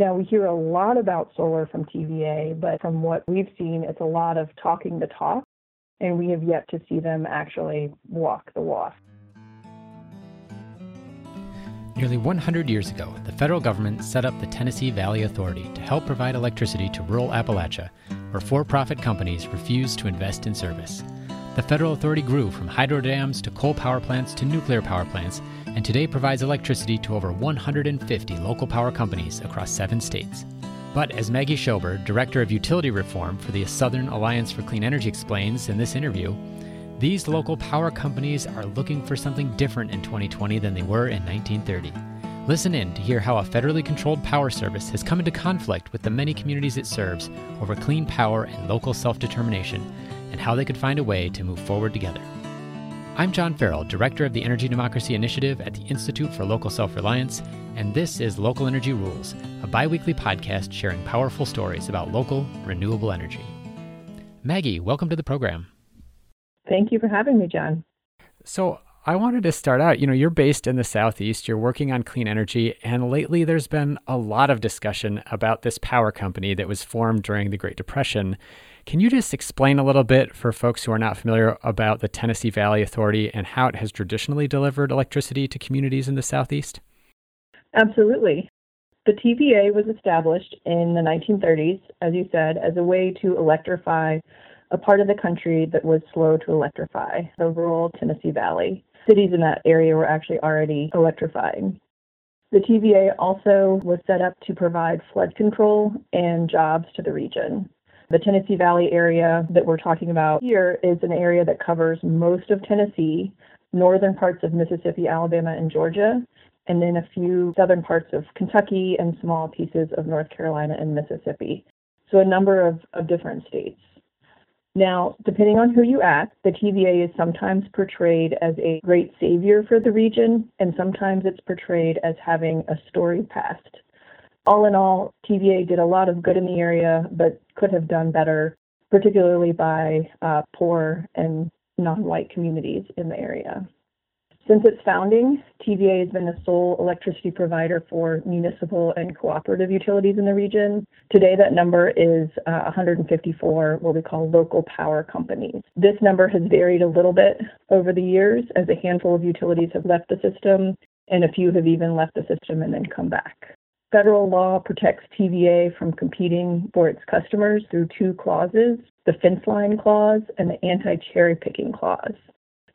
Now, we hear a lot about solar from TVA, but from what we've seen, it's a lot of talking the talk, and we have yet to see them actually walk the walk. Nearly 100 years ago, the federal government set up the Tennessee Valley Authority to help provide electricity to rural Appalachia, where for profit companies refused to invest in service. The federal authority grew from hydro dams to coal power plants to nuclear power plants, and today provides electricity to over 150 local power companies across seven states. But as Maggie Shober, Director of Utility Reform for the Southern Alliance for Clean Energy, explains in this interview, these local power companies are looking for something different in 2020 than they were in 1930. Listen in to hear how a federally controlled power service has come into conflict with the many communities it serves over clean power and local self determination, and how they could find a way to move forward together. I'm John Farrell, Director of the Energy Democracy Initiative at the Institute for Local Self Reliance, and this is Local Energy Rules, a bi weekly podcast sharing powerful stories about local, renewable energy. Maggie, welcome to the program. Thank you for having me, John. So, I wanted to start out. You know, you're based in the Southeast, you're working on clean energy, and lately there's been a lot of discussion about this power company that was formed during the Great Depression. Can you just explain a little bit for folks who are not familiar about the Tennessee Valley Authority and how it has traditionally delivered electricity to communities in the Southeast? Absolutely. The TVA was established in the 1930s, as you said, as a way to electrify a part of the country that was slow to electrify, the rural Tennessee Valley. Cities in that area were actually already electrifying. The TVA also was set up to provide flood control and jobs to the region. The Tennessee Valley area that we're talking about here is an area that covers most of Tennessee, northern parts of Mississippi, Alabama, and Georgia, and then a few southern parts of Kentucky and small pieces of North Carolina and Mississippi. So a number of, of different states. Now, depending on who you ask, the TVA is sometimes portrayed as a great savior for the region, and sometimes it's portrayed as having a storied past. All in all, TVA did a lot of good in the area, but could have done better, particularly by uh, poor and non white communities in the area. Since its founding, TVA has been the sole electricity provider for municipal and cooperative utilities in the region. Today, that number is uh, 154 what we call local power companies. This number has varied a little bit over the years as a handful of utilities have left the system and a few have even left the system and then come back. Federal law protects TVA from competing for its customers through two clauses the fence line clause and the anti cherry picking clause.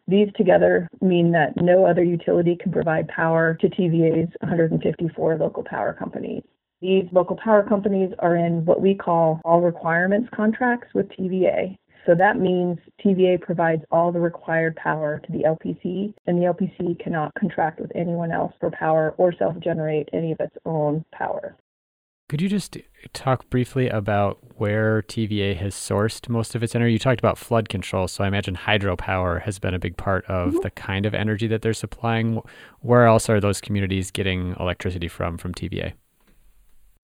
These together mean that no other utility can provide power to TVA's 154 local power companies. These local power companies are in what we call all requirements contracts with TVA. So that means TVA provides all the required power to the LPC, and the LPC cannot contract with anyone else for power or self generate any of its own power. Could you just talk briefly about where TVA has sourced most of its energy? You talked about flood control, so I imagine hydropower has been a big part of mm-hmm. the kind of energy that they're supplying. Where else are those communities getting electricity from from TVA?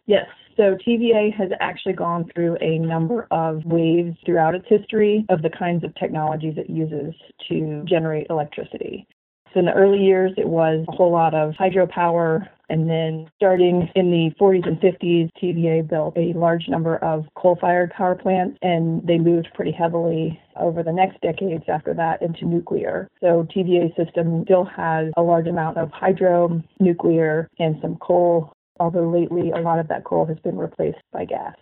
Yes, so TVA has actually gone through a number of waves throughout its history of the kinds of technologies it uses to generate electricity. So in the early years, it was a whole lot of hydropower. And then starting in the 40s and 50s, TVA built a large number of coal fired power plants, and they moved pretty heavily over the next decades after that into nuclear. So TVA's system still has a large amount of hydro, nuclear, and some coal, although lately a lot of that coal has been replaced by gas,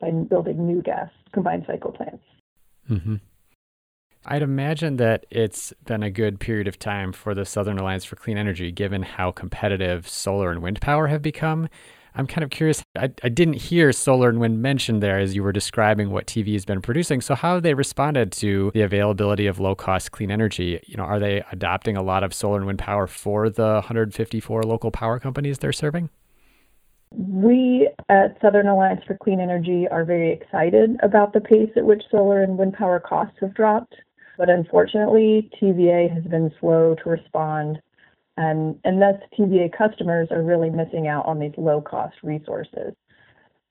by building new gas combined cycle plants. Mm-hmm. I'd imagine that it's been a good period of time for the Southern Alliance for Clean Energy, given how competitive solar and wind power have become. I'm kind of curious. I, I didn't hear solar and wind mentioned there as you were describing what TVA has been producing. So, how have they responded to the availability of low cost clean energy? You know, are they adopting a lot of solar and wind power for the 154 local power companies they're serving? We at Southern Alliance for Clean Energy are very excited about the pace at which solar and wind power costs have dropped. But unfortunately, TVA has been slow to respond, and, and thus TVA customers are really missing out on these low cost resources.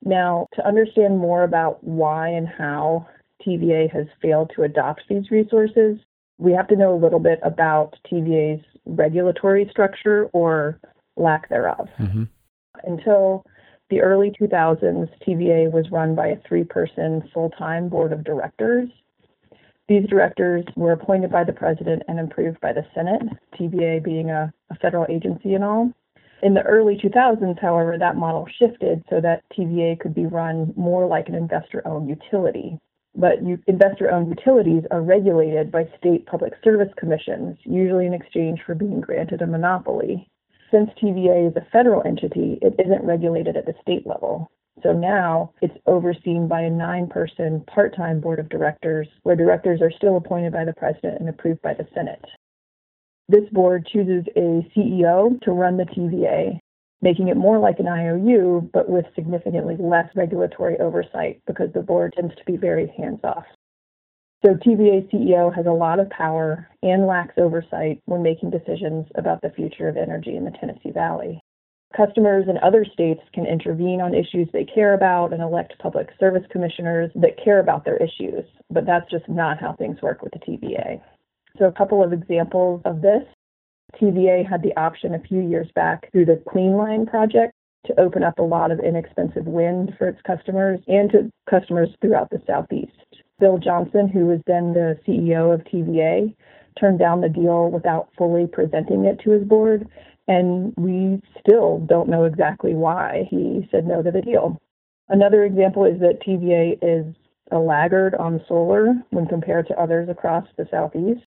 Now, to understand more about why and how TVA has failed to adopt these resources, we have to know a little bit about TVA's regulatory structure or lack thereof. Mm-hmm. Until The early 2000s, TVA was run by a three person full time board of directors. These directors were appointed by the president and approved by the Senate, TVA being a, a federal agency and all. In the early 2000s, however, that model shifted so that TVA could be run more like an investor owned utility. But investor owned utilities are regulated by state public service commissions, usually in exchange for being granted a monopoly. Since TVA is a federal entity, it isn't regulated at the state level. So now it's overseen by a nine person part time board of directors, where directors are still appointed by the president and approved by the Senate. This board chooses a CEO to run the TVA, making it more like an IOU, but with significantly less regulatory oversight because the board tends to be very hands off. So TVA CEO has a lot of power and lacks oversight when making decisions about the future of energy in the Tennessee Valley. Customers in other states can intervene on issues they care about and elect public service commissioners that care about their issues, but that's just not how things work with the TVA. So, a couple of examples of this TVA had the option a few years back through the Clean Line project to open up a lot of inexpensive wind for its customers and to customers throughout the Southeast. Bill Johnson, who was then the CEO of TVA, turned down the deal without fully presenting it to his board, and we still don't know exactly why he said no to the deal. Another example is that TVA is a laggard on solar when compared to others across the Southeast.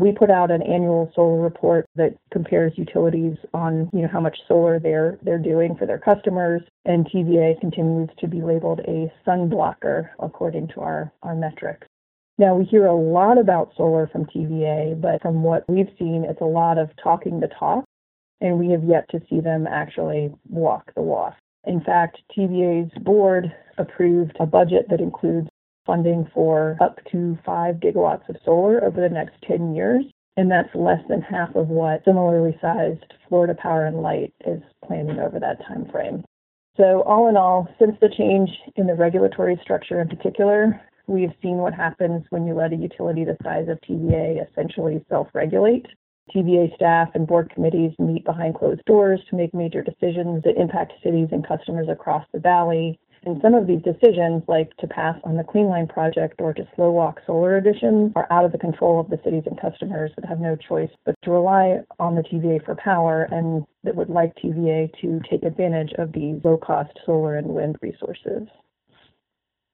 We put out an annual solar report that compares utilities on, you know, how much solar they're they're doing for their customers, and TVA continues to be labeled a sun blocker according to our our metrics. Now we hear a lot about solar from TVA, but from what we've seen, it's a lot of talking the talk, and we have yet to see them actually walk the walk. In fact, TVA's board approved a budget that includes funding for up to 5 gigawatts of solar over the next 10 years, and that's less than half of what similarly sized Florida Power and Light is planning over that time frame. So all in all, since the change in the regulatory structure in particular, we have seen what happens when you let a utility the size of TVA essentially self-regulate. TVA staff and board committees meet behind closed doors to make major decisions that impact cities and customers across the valley. And some of these decisions, like to pass on the Clean Line project or to slow walk solar additions, are out of the control of the cities and customers that have no choice but to rely on the TVA for power and that would like TVA to take advantage of these low cost solar and wind resources.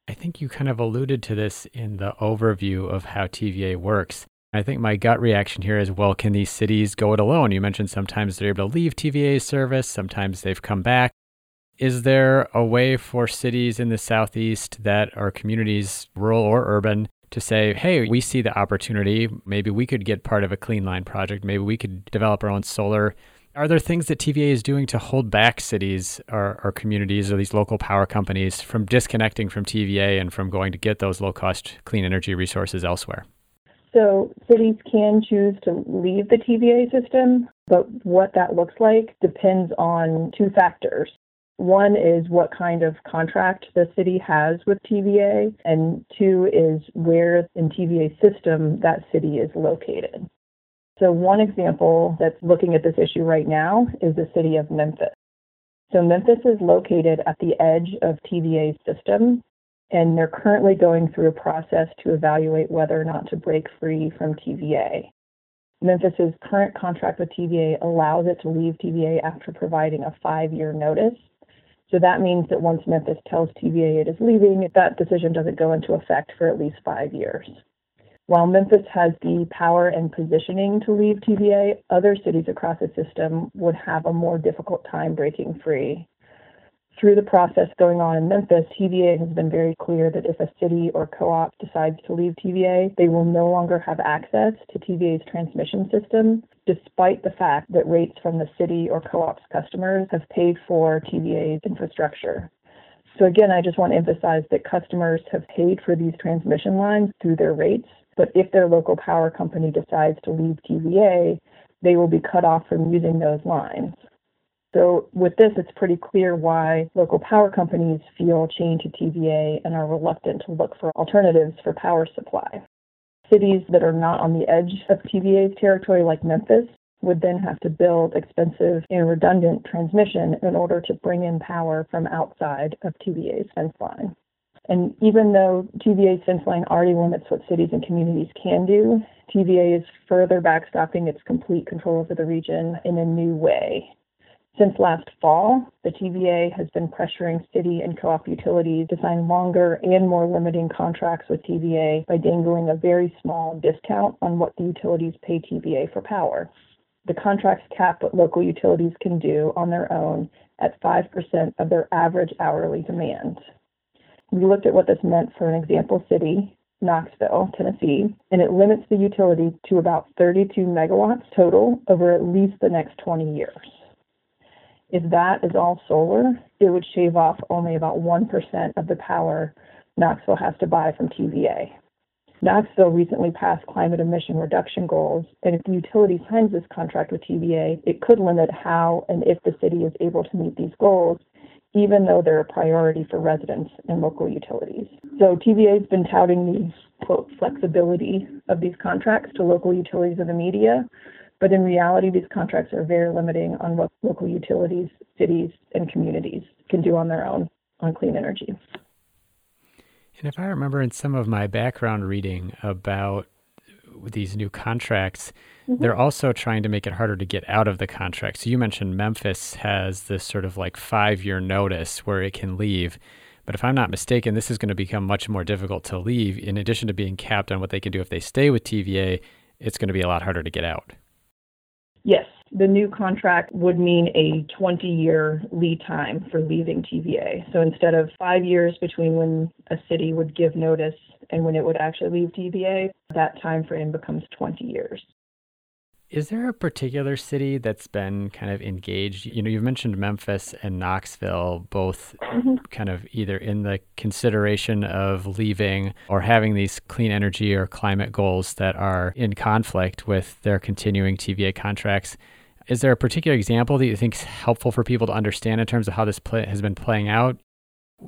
I think you kind of alluded to this in the overview of how TVA works. I think my gut reaction here is well, can these cities go it alone? You mentioned sometimes they're able to leave TVA's service, sometimes they've come back. Is there a way for cities in the Southeast that are communities, rural or urban, to say, hey, we see the opportunity. Maybe we could get part of a clean line project. Maybe we could develop our own solar. Are there things that TVA is doing to hold back cities or, or communities or these local power companies from disconnecting from TVA and from going to get those low cost clean energy resources elsewhere? So cities can choose to leave the TVA system, but what that looks like depends on two factors. One is what kind of contract the city has with TVA, and two is where in TVA's system that city is located. So, one example that's looking at this issue right now is the city of Memphis. So, Memphis is located at the edge of TVA's system, and they're currently going through a process to evaluate whether or not to break free from TVA. Memphis's current contract with TVA allows it to leave TVA after providing a five year notice. So that means that once Memphis tells TVA it is leaving, that decision doesn't go into effect for at least five years. While Memphis has the power and positioning to leave TVA, other cities across the system would have a more difficult time breaking free through the process going on in Memphis, TVA has been very clear that if a city or co op decides to leave TVA, they will no longer have access to TVA's transmission system, despite the fact that rates from the city or co op's customers have paid for TVA's infrastructure. So, again, I just want to emphasize that customers have paid for these transmission lines through their rates, but if their local power company decides to leave TVA, they will be cut off from using those lines. So with this, it's pretty clear why local power companies feel chained to TVA and are reluctant to look for alternatives for power supply. Cities that are not on the edge of TVA's territory, like Memphis, would then have to build expensive and redundant transmission in order to bring in power from outside of TVA's fence line. And even though TVA's fence line already limits what cities and communities can do, TVA is further backstopping its complete control over the region in a new way. Since last fall, the TVA has been pressuring city and co op utilities to sign longer and more limiting contracts with TVA by dangling a very small discount on what the utilities pay TVA for power. The contracts cap what local utilities can do on their own at 5% of their average hourly demand. We looked at what this meant for an example city, Knoxville, Tennessee, and it limits the utility to about 32 megawatts total over at least the next 20 years. If that is all solar, it would shave off only about 1% of the power Knoxville has to buy from TVA. Knoxville recently passed climate emission reduction goals, and if the utility signs this contract with TVA, it could limit how and if the city is able to meet these goals, even though they're a priority for residents and local utilities. So TVA has been touting the quote flexibility of these contracts to local utilities of the media, but in reality, these contracts are very limiting on what local utilities, cities, and communities can do on their own on clean energy. And if I remember in some of my background reading about these new contracts, mm-hmm. they're also trying to make it harder to get out of the contract. So you mentioned Memphis has this sort of like five year notice where it can leave. But if I'm not mistaken, this is going to become much more difficult to leave. In addition to being capped on what they can do if they stay with TVA, it's going to be a lot harder to get out. Yes, the new contract would mean a 20 year lead time for leaving TVA. So instead of five years between when a city would give notice and when it would actually leave TVA, that time frame becomes 20 years. Is there a particular city that's been kind of engaged? You know, you've mentioned Memphis and Knoxville, both mm-hmm. kind of either in the consideration of leaving or having these clean energy or climate goals that are in conflict with their continuing TVA contracts. Is there a particular example that you think is helpful for people to understand in terms of how this play, has been playing out?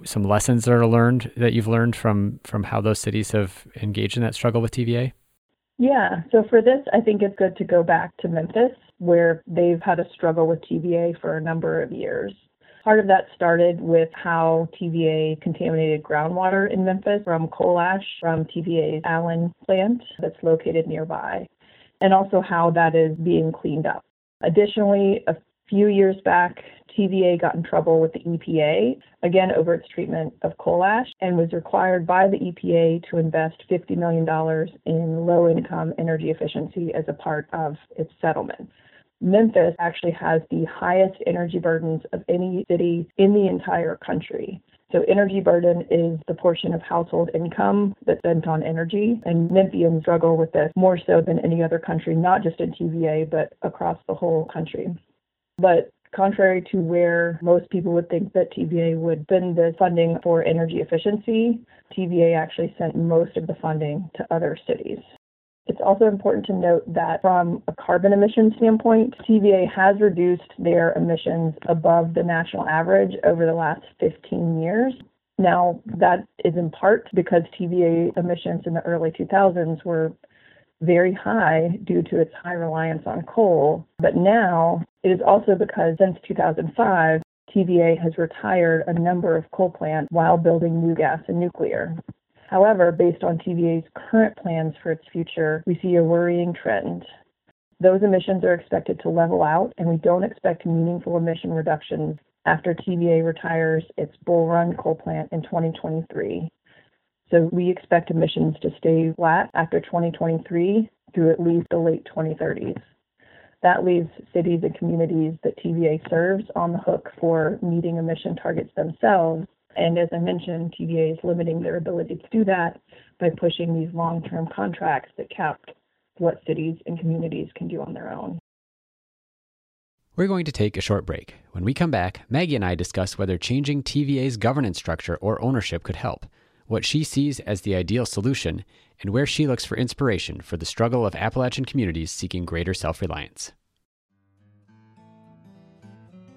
Some lessons that are learned that you've learned from from how those cities have engaged in that struggle with TVA? Yeah, so for this, I think it's good to go back to Memphis, where they've had a struggle with TVA for a number of years. Part of that started with how TVA contaminated groundwater in Memphis from coal ash from TVA's Allen plant that's located nearby, and also how that is being cleaned up. Additionally, a few years back, TVA got in trouble with the EPA, again over its treatment of coal ash, and was required by the EPA to invest $50 million in low income energy efficiency as a part of its settlement. Memphis actually has the highest energy burdens of any city in the entire country. So, energy burden is the portion of household income that's spent on energy, and Memphians struggle with this more so than any other country, not just in TVA, but across the whole country. But contrary to where most people would think that TVA would spend the funding for energy efficiency, TVA actually sent most of the funding to other cities. It's also important to note that from a carbon emission standpoint, TVA has reduced their emissions above the national average over the last 15 years. Now, that is in part because TVA emissions in the early 2000s were very high due to its high reliance on coal. But now it is also because since 2005, TVA has retired a number of coal plants while building new gas and nuclear. However, based on TVA's current plans for its future, we see a worrying trend. Those emissions are expected to level out, and we don't expect meaningful emission reductions after TVA retires its Bull Run coal plant in 2023. So we expect emissions to stay flat after 2023 through at least the late 2030s. That leaves cities and communities that TVA serves on the hook for meeting emission targets themselves. And as I mentioned, TVA is limiting their ability to do that by pushing these long term contracts that cap what cities and communities can do on their own. We're going to take a short break. When we come back, Maggie and I discuss whether changing TVA's governance structure or ownership could help what she sees as the ideal solution, and where she looks for inspiration for the struggle of Appalachian communities seeking greater self reliance.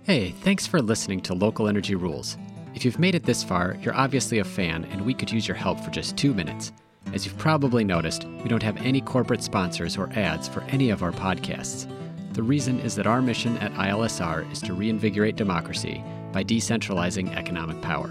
Hey, thanks for listening to Local Energy Rules. If you've made it this far, you're obviously a fan, and we could use your help for just two minutes. As you've probably noticed, we don't have any corporate sponsors or ads for any of our podcasts. The reason is that our mission at ILSR is to reinvigorate democracy by decentralizing economic power.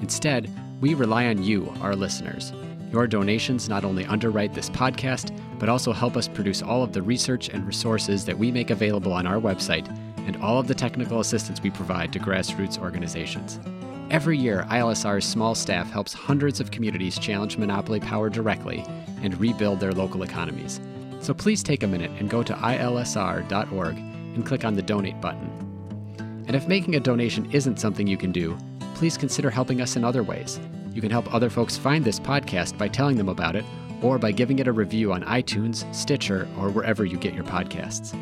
Instead, we rely on you, our listeners. Your donations not only underwrite this podcast, but also help us produce all of the research and resources that we make available on our website and all of the technical assistance we provide to grassroots organizations. Every year, ILSR's small staff helps hundreds of communities challenge monopoly power directly and rebuild their local economies. So please take a minute and go to ilsr.org and click on the donate button. And if making a donation isn't something you can do, please consider helping us in other ways. You can help other folks find this podcast by telling them about it or by giving it a review on iTunes, Stitcher, or wherever you get your podcasts.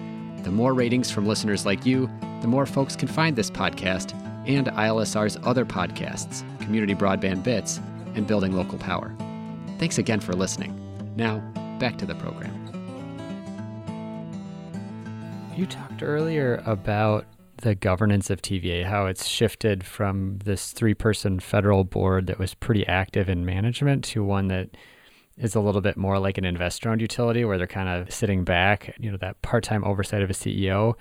The more ratings from listeners like you, the more folks can find this podcast and ILSR's other podcasts, Community Broadband Bits, and Building Local Power. Thanks again for listening. Now, back to the program. You talked earlier about the governance of TVA, how it's shifted from this three person federal board that was pretty active in management to one that is a little bit more like an investor owned utility where they're kind of sitting back, you know, that part time oversight of a CEO.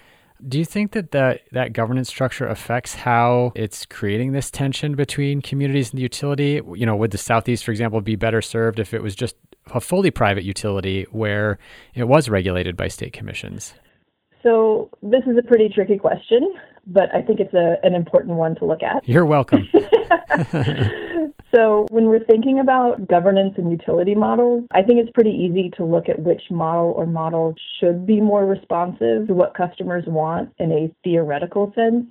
Do you think that, that that governance structure affects how it's creating this tension between communities and the utility? You know, would the Southeast, for example, be better served if it was just a fully private utility where it was regulated by state commissions? So this is a pretty tricky question, but I think it's a, an important one to look at. You're welcome. so when we're thinking about governance and utility models, I think it's pretty easy to look at which model or models should be more responsive to what customers want in a theoretical sense.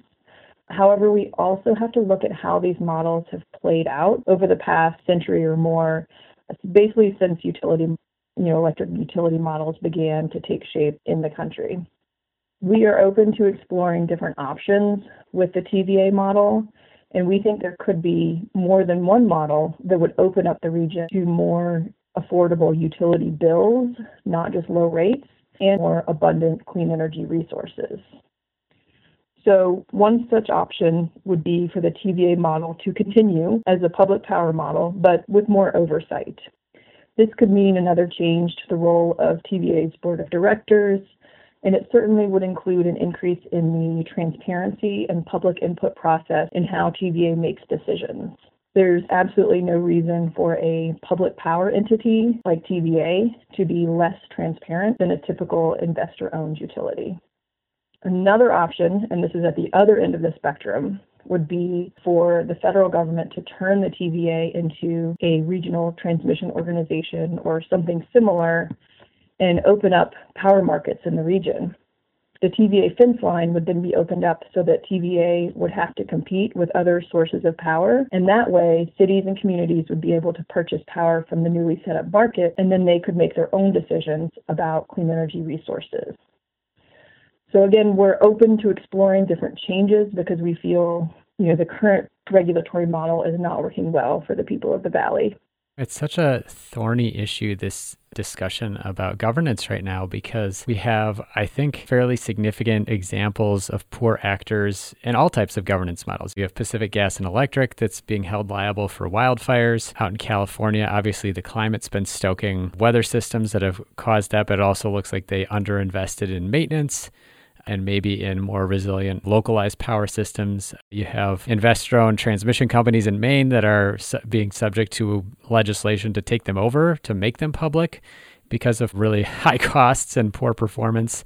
However, we also have to look at how these models have played out over the past century or more, basically since utility, you know, electric utility models began to take shape in the country. We are open to exploring different options with the TVA model, and we think there could be more than one model that would open up the region to more affordable utility bills, not just low rates, and more abundant clean energy resources. So, one such option would be for the TVA model to continue as a public power model, but with more oversight. This could mean another change to the role of TVA's board of directors, and it certainly would include an increase in the transparency and public input process in how TVA makes decisions. There's absolutely no reason for a public power entity like TVA to be less transparent than a typical investor owned utility. Another option, and this is at the other end of the spectrum, would be for the federal government to turn the TVA into a regional transmission organization or something similar and open up power markets in the region. The TVA fence line would then be opened up so that TVA would have to compete with other sources of power. And that way, cities and communities would be able to purchase power from the newly set up market, and then they could make their own decisions about clean energy resources. So, again, we're open to exploring different changes because we feel you know, the current regulatory model is not working well for the people of the valley. It's such a thorny issue, this discussion about governance right now, because we have, I think, fairly significant examples of poor actors in all types of governance models. You have Pacific Gas and Electric that's being held liable for wildfires. Out in California, obviously, the climate's been stoking weather systems that have caused that, but it also looks like they underinvested in maintenance and maybe in more resilient localized power systems. You have investor owned transmission companies in Maine that are su- being subject to legislation to take them over, to make them public because of really high costs and poor performance.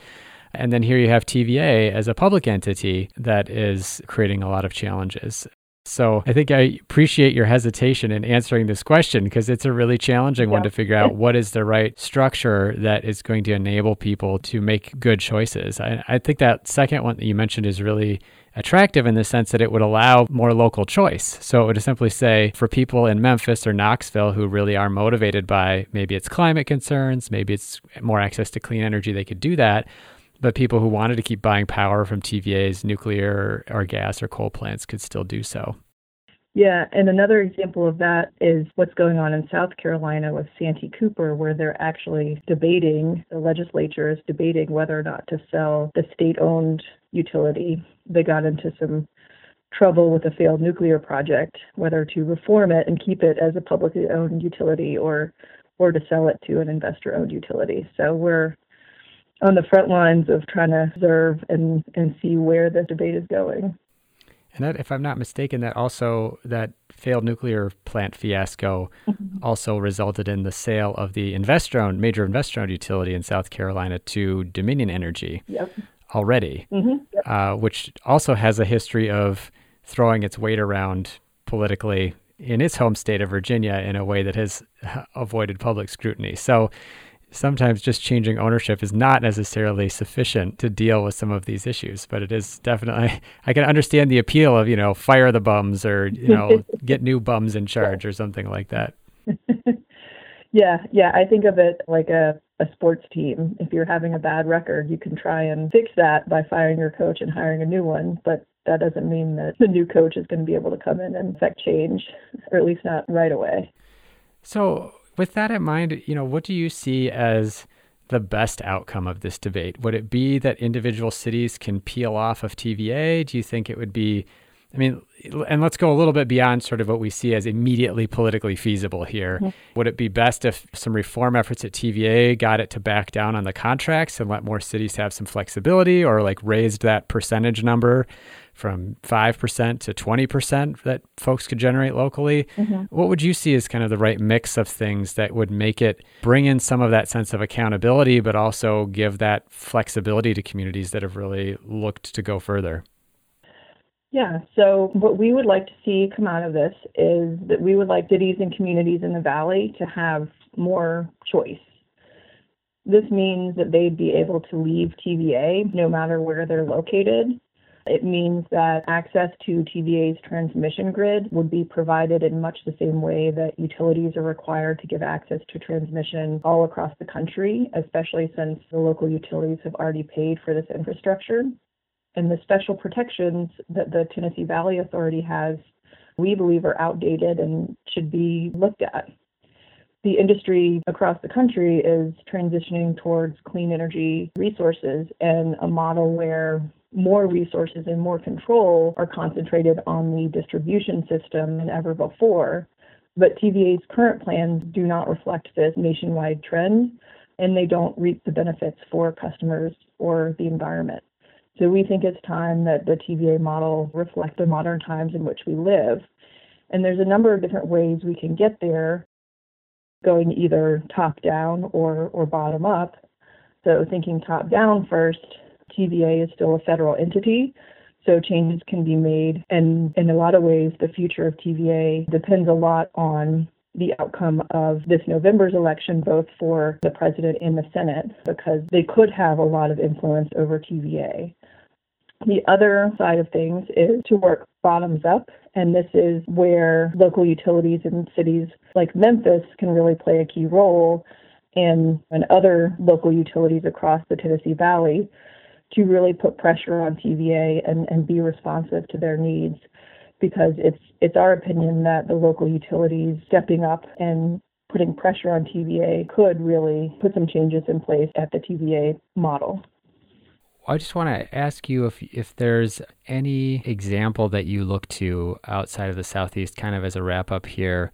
And then here you have TVA as a public entity that is creating a lot of challenges. So I think I appreciate your hesitation in answering this question because it's a really challenging yeah. one to figure out what is the right structure that is going to enable people to make good choices. I, I think that second one that you mentioned is really attractive in the sense that it would allow more local choice. So it would simply say for people in Memphis or Knoxville who really are motivated by maybe it's climate concerns, maybe it's more access to clean energy, they could do that but people who wanted to keep buying power from TVA's nuclear or gas or coal plants could still do so. Yeah, and another example of that is what's going on in South Carolina with Santee Cooper, where they're actually debating, the legislature is debating whether or not to sell the state owned utility. They got into some trouble with a failed nuclear project, whether to reform it and keep it as a publicly owned utility or or to sell it to an investor owned utility. So we're on the front lines of trying to observe and, and see where the debate is going. And that, if I'm not mistaken, that also that failed nuclear plant fiasco mm-hmm. also resulted in the sale of the investor-owned major investor-owned utility in South Carolina to Dominion Energy yep. already, mm-hmm. yep. uh, which also has a history of throwing its weight around politically in its home state of Virginia in a way that has avoided public scrutiny. So sometimes just changing ownership is not necessarily sufficient to deal with some of these issues, but it is definitely, I can understand the appeal of, you know, fire the bums or, you know, get new bums in charge or something like that. yeah, yeah. I think of it like a, a sports team. If you're having a bad record, you can try and fix that by firing your coach and hiring a new one. But that doesn't mean that the new coach is going to be able to come in and affect change, or at least not right away. So, with that in mind, you know, what do you see as the best outcome of this debate? Would it be that individual cities can peel off of TVA? Do you think it would be, I mean, and let's go a little bit beyond sort of what we see as immediately politically feasible here. Mm-hmm. Would it be best if some reform efforts at TVA got it to back down on the contracts and let more cities have some flexibility or like raised that percentage number from 5% to 20% that folks could generate locally. Mm-hmm. What would you see as kind of the right mix of things that would make it bring in some of that sense of accountability, but also give that flexibility to communities that have really looked to go further? Yeah, so what we would like to see come out of this is that we would like cities and communities in the valley to have more choice. This means that they'd be able to leave TVA no matter where they're located it means that access to TVA's transmission grid would be provided in much the same way that utilities are required to give access to transmission all across the country, especially since the local utilities have already paid for this infrastructure. And the special protections that the Tennessee Valley Authority has, we believe, are outdated and should be looked at the industry across the country is transitioning towards clean energy resources and a model where more resources and more control are concentrated on the distribution system than ever before. But TVA's current plans do not reflect this nationwide trend, and they don't reap the benefits for customers or the environment. So we think it's time that the TVA model reflect the modern times in which we live. And there's a number of different ways we can get there, going either top down or, or bottom up. So thinking top down first, TVA is still a federal entity, so changes can be made. And in a lot of ways, the future of TVA depends a lot on the outcome of this November's election, both for the president and the Senate, because they could have a lot of influence over TVA. The other side of things is to work bottoms up, and this is where local utilities in cities like Memphis can really play a key role, and, and other local utilities across the Tennessee Valley to really put pressure on TVA and, and be responsive to their needs because it's it's our opinion that the local utilities stepping up and putting pressure on TVA could really put some changes in place at the TVA model. I just want to ask you if if there's any example that you look to outside of the southeast kind of as a wrap up here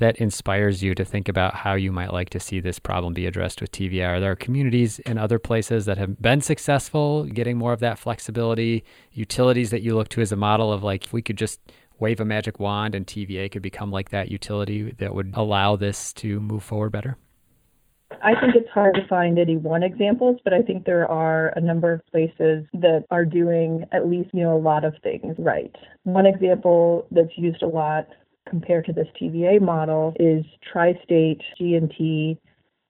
that inspires you to think about how you might like to see this problem be addressed with TVA? Are there communities in other places that have been successful getting more of that flexibility, utilities that you look to as a model of like, if we could just wave a magic wand and TVA could become like that utility that would allow this to move forward better? I think it's hard to find any one examples, but I think there are a number of places that are doing at least, you know, a lot of things right. One example that's used a lot compared to this TVA model is Tri-State G&T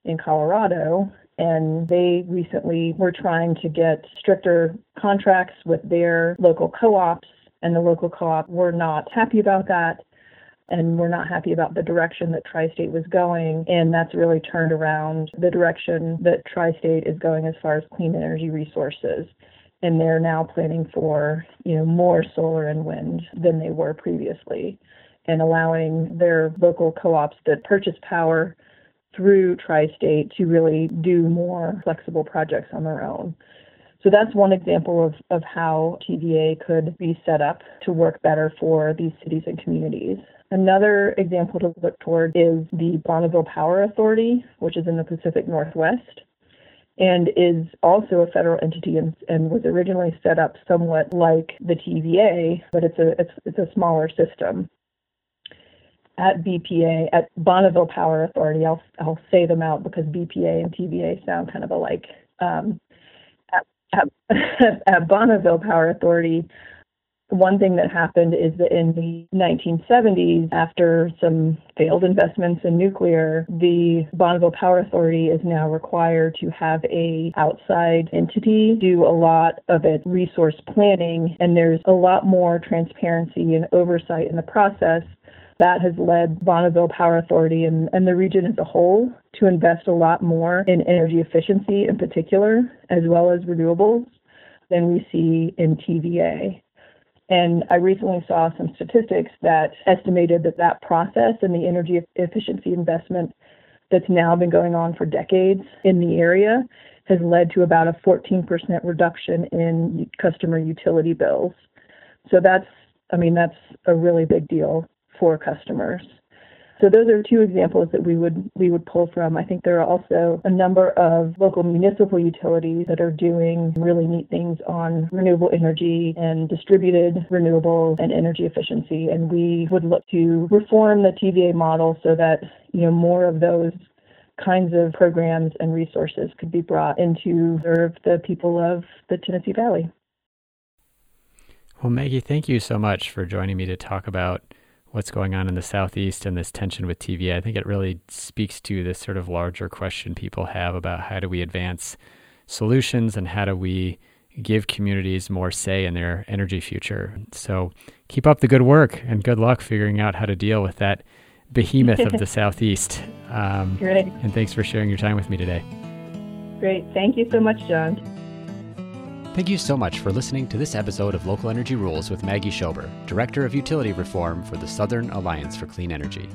in Colorado, and they recently were trying to get stricter contracts with their local co-ops, and the local co-op were not happy about that and we're not happy about the direction that Tri-State was going, and that's really turned around the direction that Tri-State is going as far as clean energy resources. And they're now planning for, you know, more solar and wind than they were previously and allowing their local co-ops that purchase power through Tri-State to really do more flexible projects on their own. So that's one example of, of how TVA could be set up to work better for these cities and communities. Another example to look toward is the Bonneville Power Authority, which is in the Pacific Northwest. and is also a federal entity and, and was originally set up somewhat like the TVA, but it's a it's, it's a smaller system. At BPA, at Bonneville Power Authority, I'll I'll say them out because BPA and TVA sound kind of alike. Um, at, at, at Bonneville Power Authority, one thing that happened is that in the 1970s, after some failed investments in nuclear, the Bonneville Power Authority is now required to have a outside entity do a lot of its resource planning, and there's a lot more transparency and oversight in the process. That has led Bonneville Power Authority and, and the region as a whole to invest a lot more in energy efficiency in particular, as well as renewables, than we see in TVA. And I recently saw some statistics that estimated that that process and the energy efficiency investment that's now been going on for decades in the area has led to about a 14% reduction in customer utility bills. So that's, I mean, that's a really big deal for customers. So those are two examples that we would we would pull from. I think there are also a number of local municipal utilities that are doing really neat things on renewable energy and distributed renewables and energy efficiency. And we would look to reform the TVA model so that you know more of those kinds of programs and resources could be brought into serve the people of the Tennessee Valley. Well, Maggie, thank you so much for joining me to talk about what's going on in the southeast and this tension with TVA. I think it really speaks to this sort of larger question people have about how do we advance solutions and how do we give communities more say in their energy future. So keep up the good work and good luck figuring out how to deal with that behemoth of the southeast. Um, Great. And thanks for sharing your time with me today. Great. Thank you so much, John. Thank you so much for listening to this episode of Local Energy Rules with Maggie Shober, Director of Utility Reform for the Southern Alliance for Clean Energy.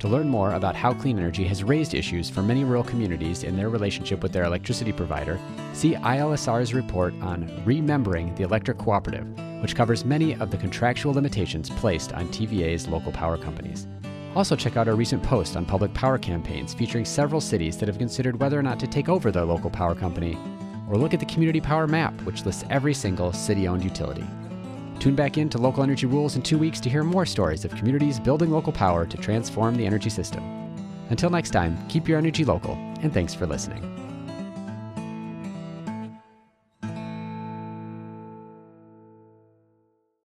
To learn more about how clean energy has raised issues for many rural communities in their relationship with their electricity provider, see ILSR's report on Remembering the Electric Cooperative, which covers many of the contractual limitations placed on TVA's local power companies. Also, check out our recent post on public power campaigns featuring several cities that have considered whether or not to take over their local power company or look at the Community Power Map, which lists every single city owned utility. Tune back in to Local Energy Rules in two weeks to hear more stories of communities building local power to transform the energy system. Until next time, keep your energy local, and thanks for listening.